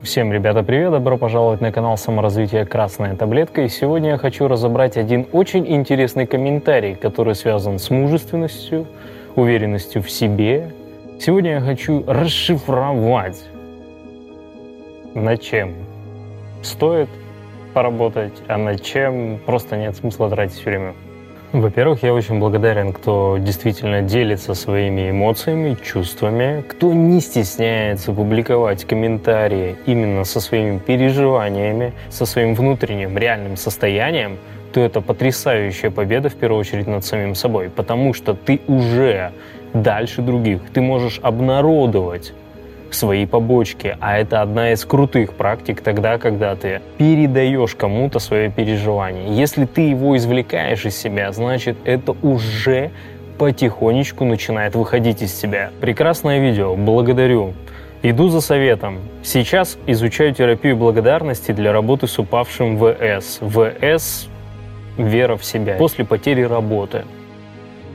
Всем, ребята, привет! Добро пожаловать на канал саморазвития «Красная таблетка». И сегодня я хочу разобрать один очень интересный комментарий, который связан с мужественностью, уверенностью в себе. Сегодня я хочу расшифровать, над чем стоит поработать, а над чем просто нет смысла тратить время. Во-первых, я очень благодарен, кто действительно делится своими эмоциями, чувствами, кто не стесняется публиковать комментарии именно со своими переживаниями, со своим внутренним реальным состоянием, то это потрясающая победа в первую очередь над самим собой, потому что ты уже дальше других, ты можешь обнародовать свои побочки, а это одна из крутых практик тогда, когда ты передаешь кому-то свое переживание. Если ты его извлекаешь из себя, значит это уже потихонечку начинает выходить из себя. Прекрасное видео, благодарю. Иду за советом. Сейчас изучаю терапию благодарности для работы с упавшим ВС. ВС – вера в себя. После потери работы.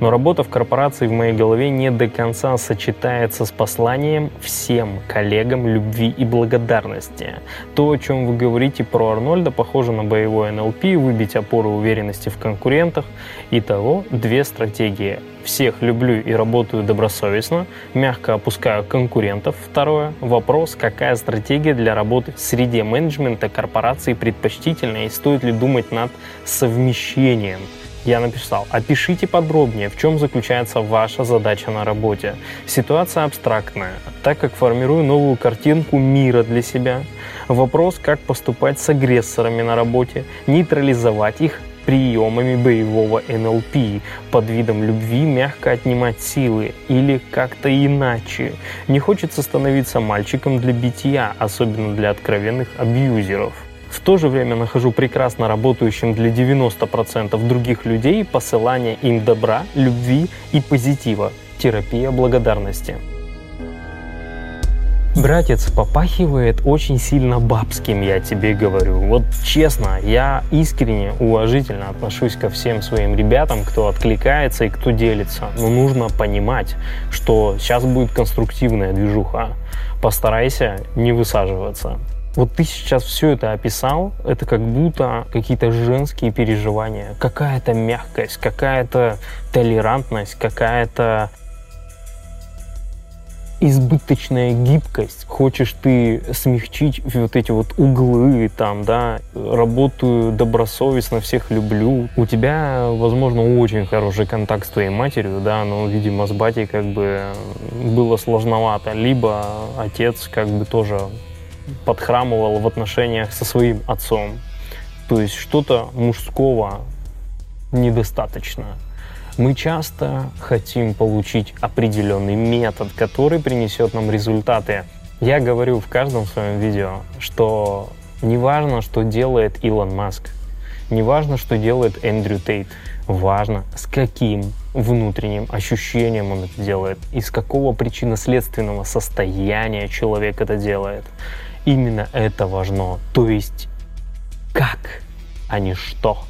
Но работа в корпорации в моей голове не до конца сочетается с посланием всем коллегам любви и благодарности. То, о чем вы говорите про Арнольда, похоже на боевой НЛП, выбить опору уверенности в конкурентах. Итого две стратегии. Всех люблю и работаю добросовестно, мягко опускаю конкурентов. Второе. Вопрос, какая стратегия для работы в среде менеджмента корпорации предпочтительна и стоит ли думать над совмещением я написал, опишите подробнее, в чем заключается ваша задача на работе. Ситуация абстрактная, так как формирую новую картинку мира для себя. Вопрос, как поступать с агрессорами на работе, нейтрализовать их приемами боевого НЛП под видом любви мягко отнимать силы или как-то иначе. Не хочется становиться мальчиком для битья, особенно для откровенных абьюзеров. В то же время нахожу прекрасно работающим для 90% других людей посылание им добра, любви и позитива. Терапия благодарности. Братец попахивает очень сильно бабским, я тебе говорю. Вот честно, я искренне, уважительно отношусь ко всем своим ребятам, кто откликается и кто делится. Но нужно понимать, что сейчас будет конструктивная движуха. Постарайся не высаживаться. Вот ты сейчас все это описал, это как будто какие-то женские переживания, какая-то мягкость, какая-то толерантность, какая-то избыточная гибкость. Хочешь ты смягчить вот эти вот углы, там, да, работаю добросовестно, всех люблю. У тебя, возможно, очень хороший контакт с твоей матерью, да, но, видимо, с батей как бы было сложновато. Либо отец как бы тоже подхрамывал в отношениях со своим отцом. То есть что-то мужского недостаточно. Мы часто хотим получить определенный метод, который принесет нам результаты. Я говорю в каждом своем видео, что не важно, что делает Илон Маск, не важно, что делает Эндрю Тейт, важно, с каким внутренним ощущением он это делает, из какого причинно-следственного состояния человек это делает. Именно это важно. То есть как, а не что.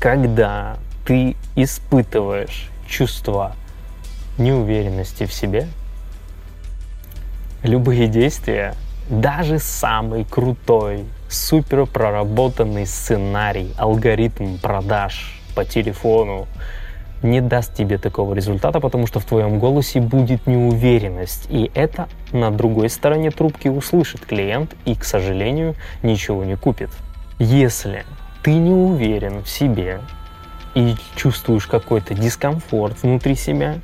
Когда ты испытываешь чувство неуверенности в себе, любые действия, даже самый крутой, супер проработанный сценарий, алгоритм продаж по телефону, не даст тебе такого результата, потому что в твоем голосе будет неуверенность. И это на другой стороне трубки услышит клиент и, к сожалению, ничего не купит. Если ты не уверен в себе и чувствуешь какой-то дискомфорт внутри себя,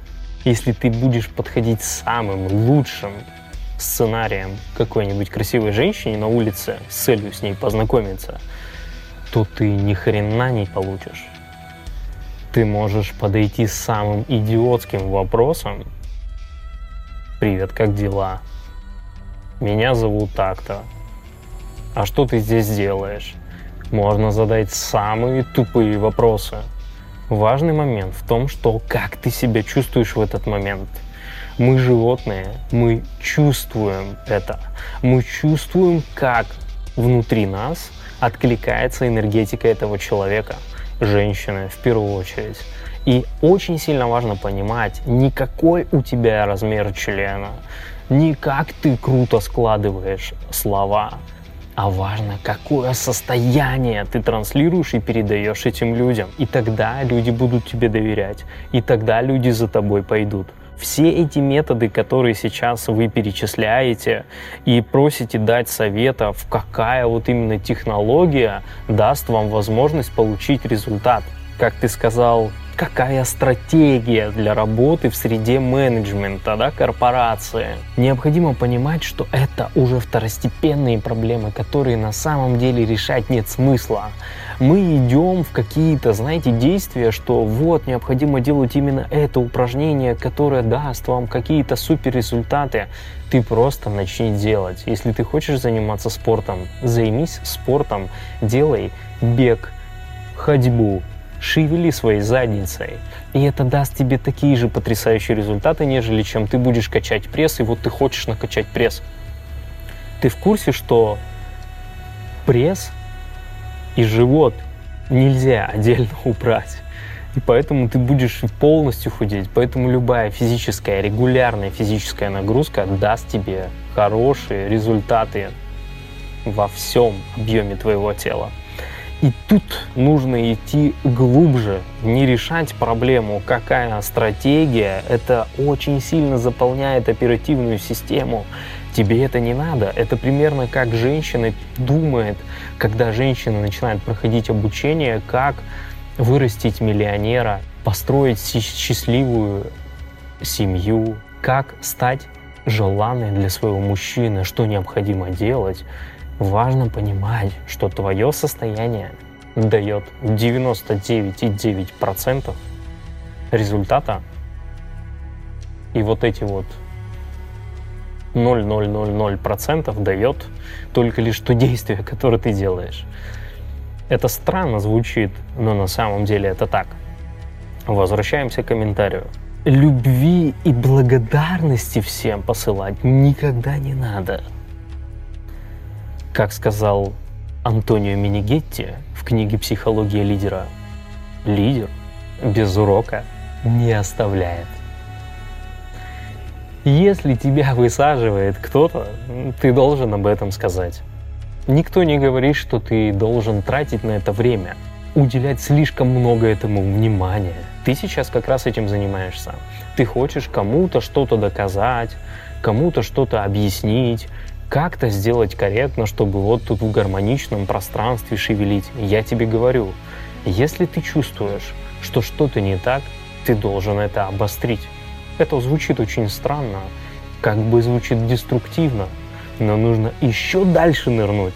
если ты будешь подходить самым лучшим сценарием какой-нибудь красивой женщине на улице с целью с ней познакомиться, то ты ни хрена не получишь ты можешь подойти с самым идиотским вопросом. Привет, как дела? Меня зовут так-то. А что ты здесь делаешь? Можно задать самые тупые вопросы. Важный момент в том, что как ты себя чувствуешь в этот момент. Мы животные, мы чувствуем это. Мы чувствуем, как внутри нас откликается энергетика этого человека – женщины в первую очередь. И очень сильно важно понимать, не какой у тебя размер члена, Не как ты круто складываешь слова, а важно, какое состояние ты транслируешь и передаешь этим людям. И тогда люди будут тебе доверять, и тогда люди за тобой пойдут. Все эти методы, которые сейчас вы перечисляете и просите дать советов, какая вот именно технология даст вам возможность получить результат. Как ты сказал, какая стратегия для работы в среде менеджмента, да, корпорации. Необходимо понимать, что это уже второстепенные проблемы, которые на самом деле решать нет смысла. Мы идем в какие-то, знаете, действия, что вот необходимо делать именно это упражнение, которое даст вам какие-то супер результаты. Ты просто начни делать. Если ты хочешь заниматься спортом, займись спортом, делай бег, ходьбу, шевели своей задницей. И это даст тебе такие же потрясающие результаты, нежели чем ты будешь качать пресс, и вот ты хочешь накачать пресс. Ты в курсе, что пресс и живот нельзя отдельно убрать? И поэтому ты будешь полностью худеть. Поэтому любая физическая, регулярная физическая нагрузка даст тебе хорошие результаты во всем объеме твоего тела. И тут нужно идти глубже, не решать проблему, какая стратегия. Это очень сильно заполняет оперативную систему. Тебе это не надо. Это примерно как женщина думает, когда женщина начинает проходить обучение, как вырастить миллионера, построить счастливую семью, как стать желанной для своего мужчины, что необходимо делать, Важно понимать, что твое состояние дает 99,9% результата, и вот эти вот 0,000% дает только лишь то действие, которое ты делаешь. Это странно звучит, но на самом деле это так. Возвращаемся к комментарию. Любви и благодарности всем посылать никогда не надо. Как сказал Антонио Минигетти в книге «Психология лидера», лидер без урока не оставляет. Если тебя высаживает кто-то, ты должен об этом сказать. Никто не говорит, что ты должен тратить на это время, уделять слишком много этому внимания. Ты сейчас как раз этим занимаешься. Ты хочешь кому-то что-то доказать, кому-то что-то объяснить, как-то сделать корректно, чтобы вот тут в гармоничном пространстве шевелить. Я тебе говорю, если ты чувствуешь, что что-то не так, ты должен это обострить. Это звучит очень странно, как бы звучит деструктивно, но нужно еще дальше нырнуть.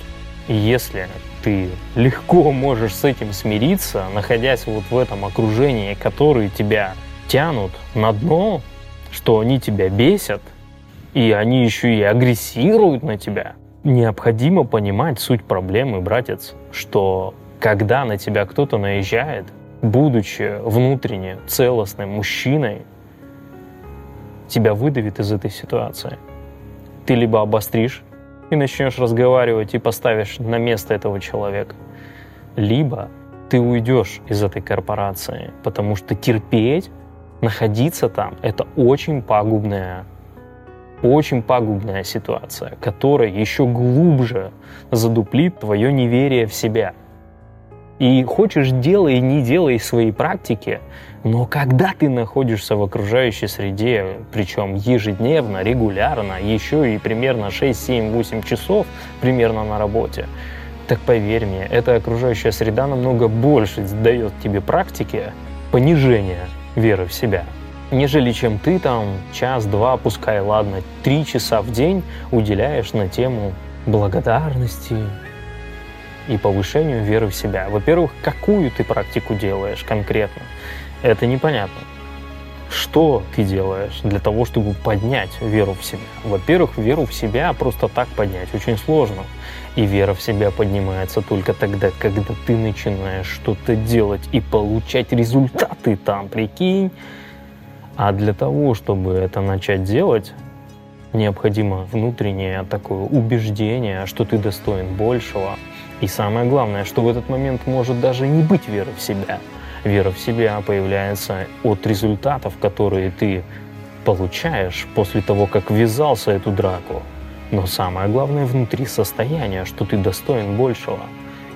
Если ты легко можешь с этим смириться, находясь вот в этом окружении, которые тебя тянут на дно, что они тебя бесят – и они еще и агрессируют на тебя. Необходимо понимать суть проблемы, братец, что когда на тебя кто-то наезжает, будучи внутренне целостным мужчиной, тебя выдавит из этой ситуации. Ты либо обостришь и начнешь разговаривать и поставишь на место этого человека, либо ты уйдешь из этой корпорации, потому что терпеть, находиться там, это очень пагубная очень пагубная ситуация, которая еще глубже задуплит твое неверие в себя. И хочешь делай не делай свои практики, но когда ты находишься в окружающей среде, причем ежедневно, регулярно, еще и примерно 6, 7, 8 часов примерно на работе, так поверь мне, эта окружающая среда намного больше дает тебе практики понижения веры в себя – нежели чем ты там час-два, пускай, ладно, три часа в день уделяешь на тему благодарности и повышению веры в себя. Во-первых, какую ты практику делаешь конкретно? Это непонятно. Что ты делаешь для того, чтобы поднять веру в себя? Во-первых, веру в себя просто так поднять очень сложно. И вера в себя поднимается только тогда, когда ты начинаешь что-то делать и получать результаты там, прикинь. А для того, чтобы это начать делать, необходимо внутреннее такое убеждение, что ты достоин большего. И самое главное, что в этот момент может даже не быть веры в себя. Вера в себя появляется от результатов, которые ты получаешь после того, как ввязался эту драку. Но самое главное внутри состояние, что ты достоин большего.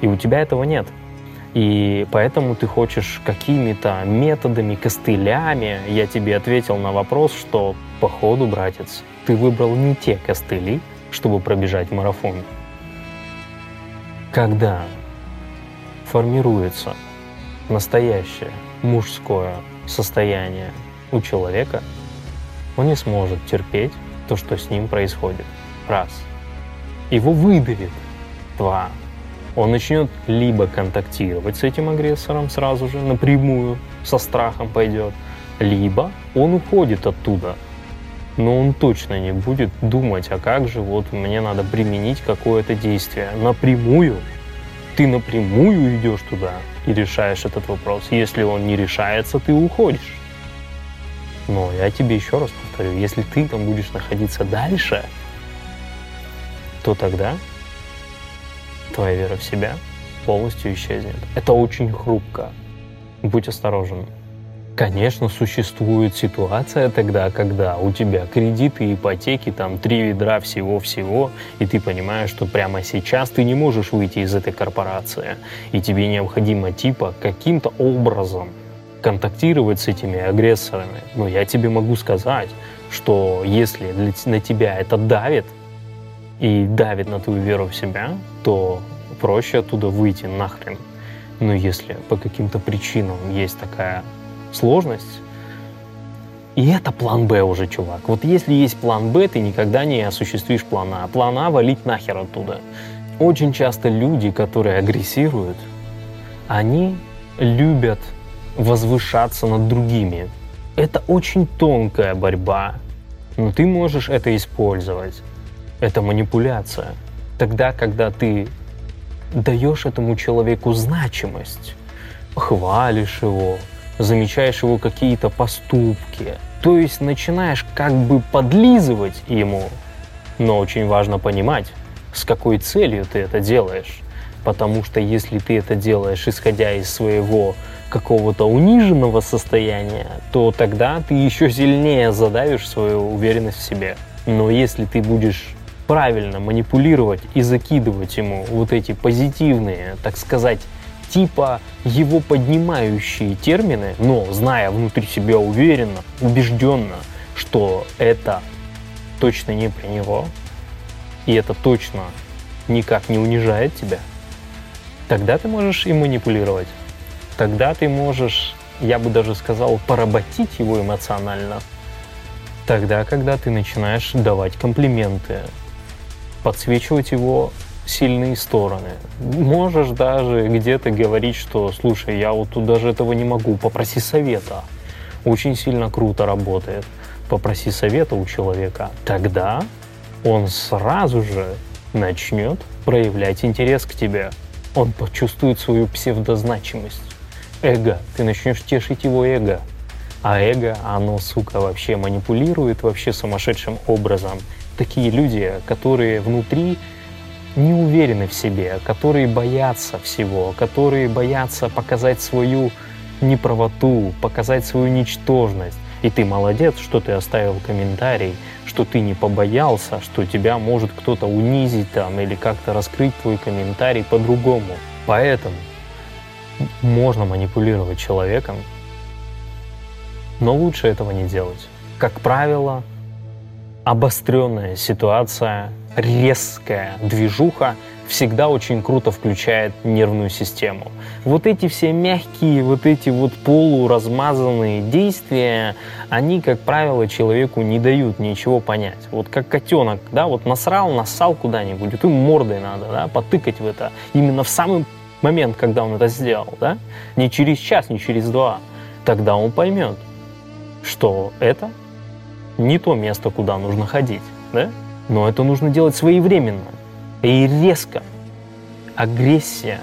И у тебя этого нет. И поэтому ты хочешь какими-то методами, костылями. Я тебе ответил на вопрос, что походу, братец, ты выбрал не те костыли, чтобы пробежать марафон. Когда формируется настоящее мужское состояние у человека, он не сможет терпеть то, что с ним происходит. Раз. Его выдавит. Два. Он начнет либо контактировать с этим агрессором сразу же, напрямую, со страхом пойдет, либо он уходит оттуда, но он точно не будет думать, а как же вот мне надо применить какое-то действие. Напрямую ты напрямую идешь туда и решаешь этот вопрос. Если он не решается, ты уходишь. Но я тебе еще раз повторю, если ты там будешь находиться дальше, то тогда твоя вера в себя полностью исчезнет. Это очень хрупко. Будь осторожен. Конечно, существует ситуация тогда, когда у тебя кредиты, ипотеки, там три ведра всего-всего, и ты понимаешь, что прямо сейчас ты не можешь выйти из этой корпорации, и тебе необходимо типа каким-то образом контактировать с этими агрессорами. Но я тебе могу сказать, что если на тебя это давит, и давит на твою веру в себя, то проще оттуда выйти нахрен. Но если по каким-то причинам есть такая сложность. И это план Б уже, чувак. Вот если есть план Б, ты никогда не осуществишь план А. План А валить нахер оттуда. Очень часто люди, которые агрессируют, они любят возвышаться над другими. Это очень тонкая борьба, но ты можешь это использовать. Это манипуляция. Тогда, когда ты даешь этому человеку значимость, хвалишь его, замечаешь его какие-то поступки. То есть начинаешь как бы подлизывать ему. Но очень важно понимать, с какой целью ты это делаешь. Потому что если ты это делаешь, исходя из своего какого-то униженного состояния, то тогда ты еще сильнее задавишь свою уверенность в себе. Но если ты будешь правильно манипулировать и закидывать ему вот эти позитивные, так сказать, типа его поднимающие термины, но зная внутри себя уверенно, убежденно, что это точно не про него, и это точно никак не унижает тебя, тогда ты можешь и манипулировать. Тогда ты можешь, я бы даже сказал, поработить его эмоционально. Тогда, когда ты начинаешь давать комплименты, подсвечивать его сильные стороны. Можешь даже где-то говорить, что, слушай, я вот тут даже этого не могу, попроси совета. Очень сильно круто работает. Попроси совета у человека. Тогда он сразу же начнет проявлять интерес к тебе. Он почувствует свою псевдозначимость. Эго. Ты начнешь тешить его эго. А эго, оно, сука, вообще манипулирует вообще сумасшедшим образом. Такие люди, которые внутри не уверены в себе, которые боятся всего, которые боятся показать свою неправоту, показать свою ничтожность. И ты молодец, что ты оставил комментарий, что ты не побоялся, что тебя может кто-то унизить там или как-то раскрыть твой комментарий по-другому. Поэтому можно манипулировать человеком, но лучше этого не делать. Как правило, обостренная ситуация резкая движуха всегда очень круто включает нервную систему. Вот эти все мягкие, вот эти вот полуразмазанные действия, они, как правило, человеку не дают ничего понять. Вот как котенок, да, вот насрал, нассал куда-нибудь, им мордой надо, да, потыкать в это. Именно в самый момент, когда он это сделал, да, не через час, не через два, тогда он поймет, что это не то место, куда нужно ходить, да, но это нужно делать своевременно и резко. Агрессия,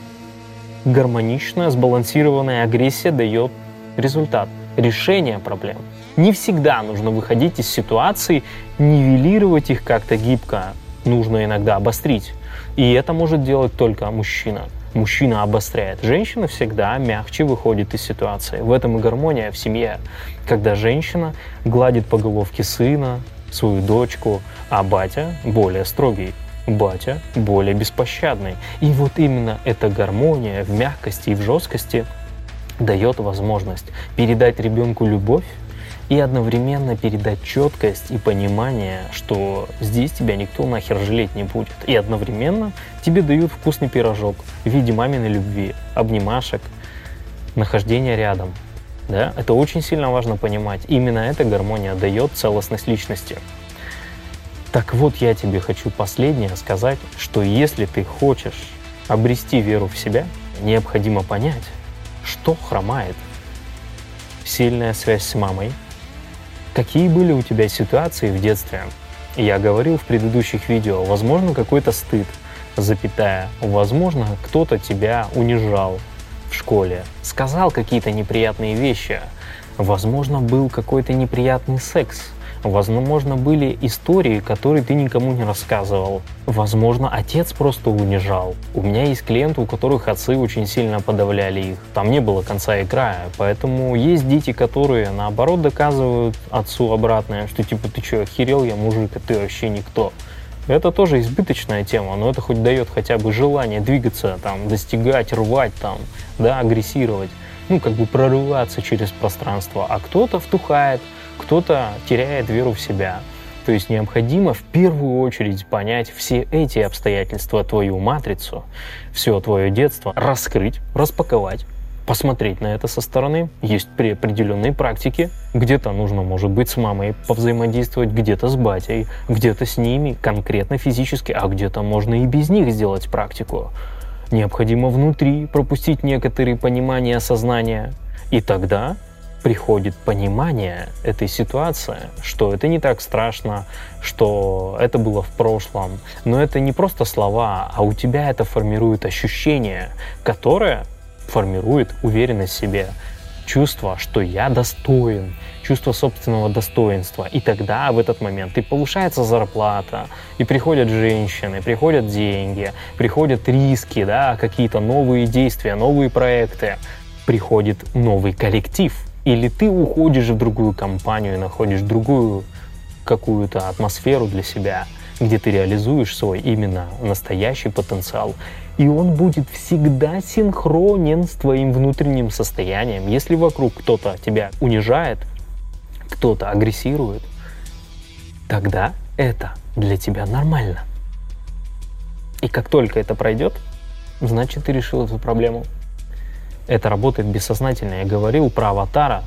гармоничная, сбалансированная агрессия дает результат, решение проблем. Не всегда нужно выходить из ситуации, нивелировать их как-то гибко. Нужно иногда обострить. И это может делать только мужчина. Мужчина обостряет. Женщина всегда мягче выходит из ситуации. В этом и гармония в семье. Когда женщина гладит по головке сына, свою дочку, а батя более строгий. Батя более беспощадный. И вот именно эта гармония в мягкости и в жесткости дает возможность передать ребенку любовь и одновременно передать четкость и понимание, что здесь тебя никто нахер жалеть не будет. И одновременно тебе дают вкусный пирожок в виде маминой любви, обнимашек, нахождения рядом. Да? Это очень сильно важно понимать. Именно эта гармония дает целостность личности. Так вот, я тебе хочу последнее сказать, что если ты хочешь обрести веру в себя, необходимо понять, что хромает. Сильная связь с мамой – Какие были у тебя ситуации в детстве? Я говорил в предыдущих видео, возможно, какой-то стыд, запятая, возможно, кто-то тебя унижал в школе, сказал какие-то неприятные вещи, возможно, был какой-то неприятный секс – Возможно, были истории, которые ты никому не рассказывал. Возможно, отец просто унижал. У меня есть клиенты, у которых отцы очень сильно подавляли их. Там не было конца и края. Поэтому есть дети, которые, наоборот, доказывают отцу обратное, что типа ты что, охерел, я мужик, а ты вообще никто. Это тоже избыточная тема, но это хоть дает хотя бы желание двигаться, там, достигать, рвать, там, да, агрессировать, ну, как бы прорываться через пространство. А кто-то втухает, кто-то теряет веру в себя. То есть необходимо в первую очередь понять все эти обстоятельства, твою матрицу, все твое детство, раскрыть, распаковать, посмотреть на это со стороны. Есть при определенной практике. Где-то нужно, может быть, с мамой повзаимодействовать, где-то с батей, где-то с ними конкретно физически, а где-то можно и без них сделать практику. Необходимо внутри пропустить некоторые понимания, осознания. И тогда приходит понимание этой ситуации, что это не так страшно, что это было в прошлом. Но это не просто слова, а у тебя это формирует ощущение, которое формирует уверенность в себе, чувство, что я достоин, чувство собственного достоинства. И тогда, в этот момент, и повышается зарплата, и приходят женщины, приходят деньги, приходят риски, да, какие-то новые действия, новые проекты, приходит новый коллектив – или ты уходишь в другую компанию и находишь другую какую-то атмосферу для себя, где ты реализуешь свой именно настоящий потенциал. И он будет всегда синхронен с твоим внутренним состоянием. Если вокруг кто-то тебя унижает, кто-то агрессирует, тогда это для тебя нормально. И как только это пройдет, значит ты решил эту проблему. Это работает бессознательно. Я говорил про аватара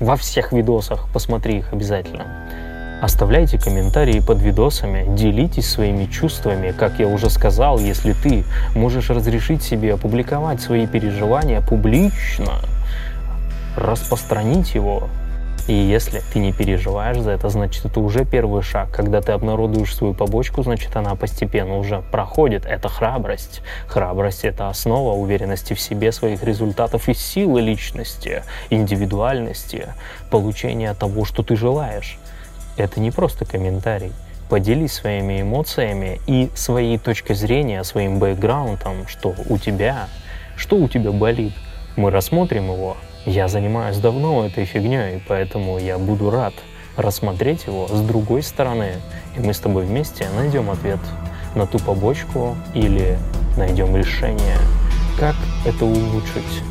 во всех видосах, посмотри их обязательно. Оставляйте комментарии под видосами, делитесь своими чувствами. Как я уже сказал, если ты можешь разрешить себе опубликовать свои переживания публично, распространить его, и если ты не переживаешь за это, значит, это уже первый шаг. Когда ты обнародуешь свою побочку, значит, она постепенно уже проходит. Это храбрость. Храбрость — это основа уверенности в себе, своих результатов и силы личности, индивидуальности, получения того, что ты желаешь. Это не просто комментарий. Поделись своими эмоциями и своей точкой зрения, своим бэкграундом, что у тебя, что у тебя болит. Мы рассмотрим его, я занимаюсь давно этой фигней, поэтому я буду рад рассмотреть его с другой стороны, и мы с тобой вместе найдем ответ на ту побочку или найдем решение, как это улучшить.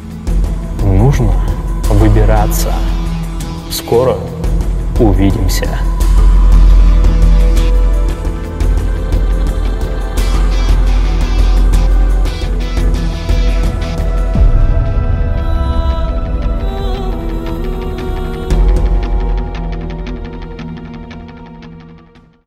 Нужно выбираться. Скоро увидимся.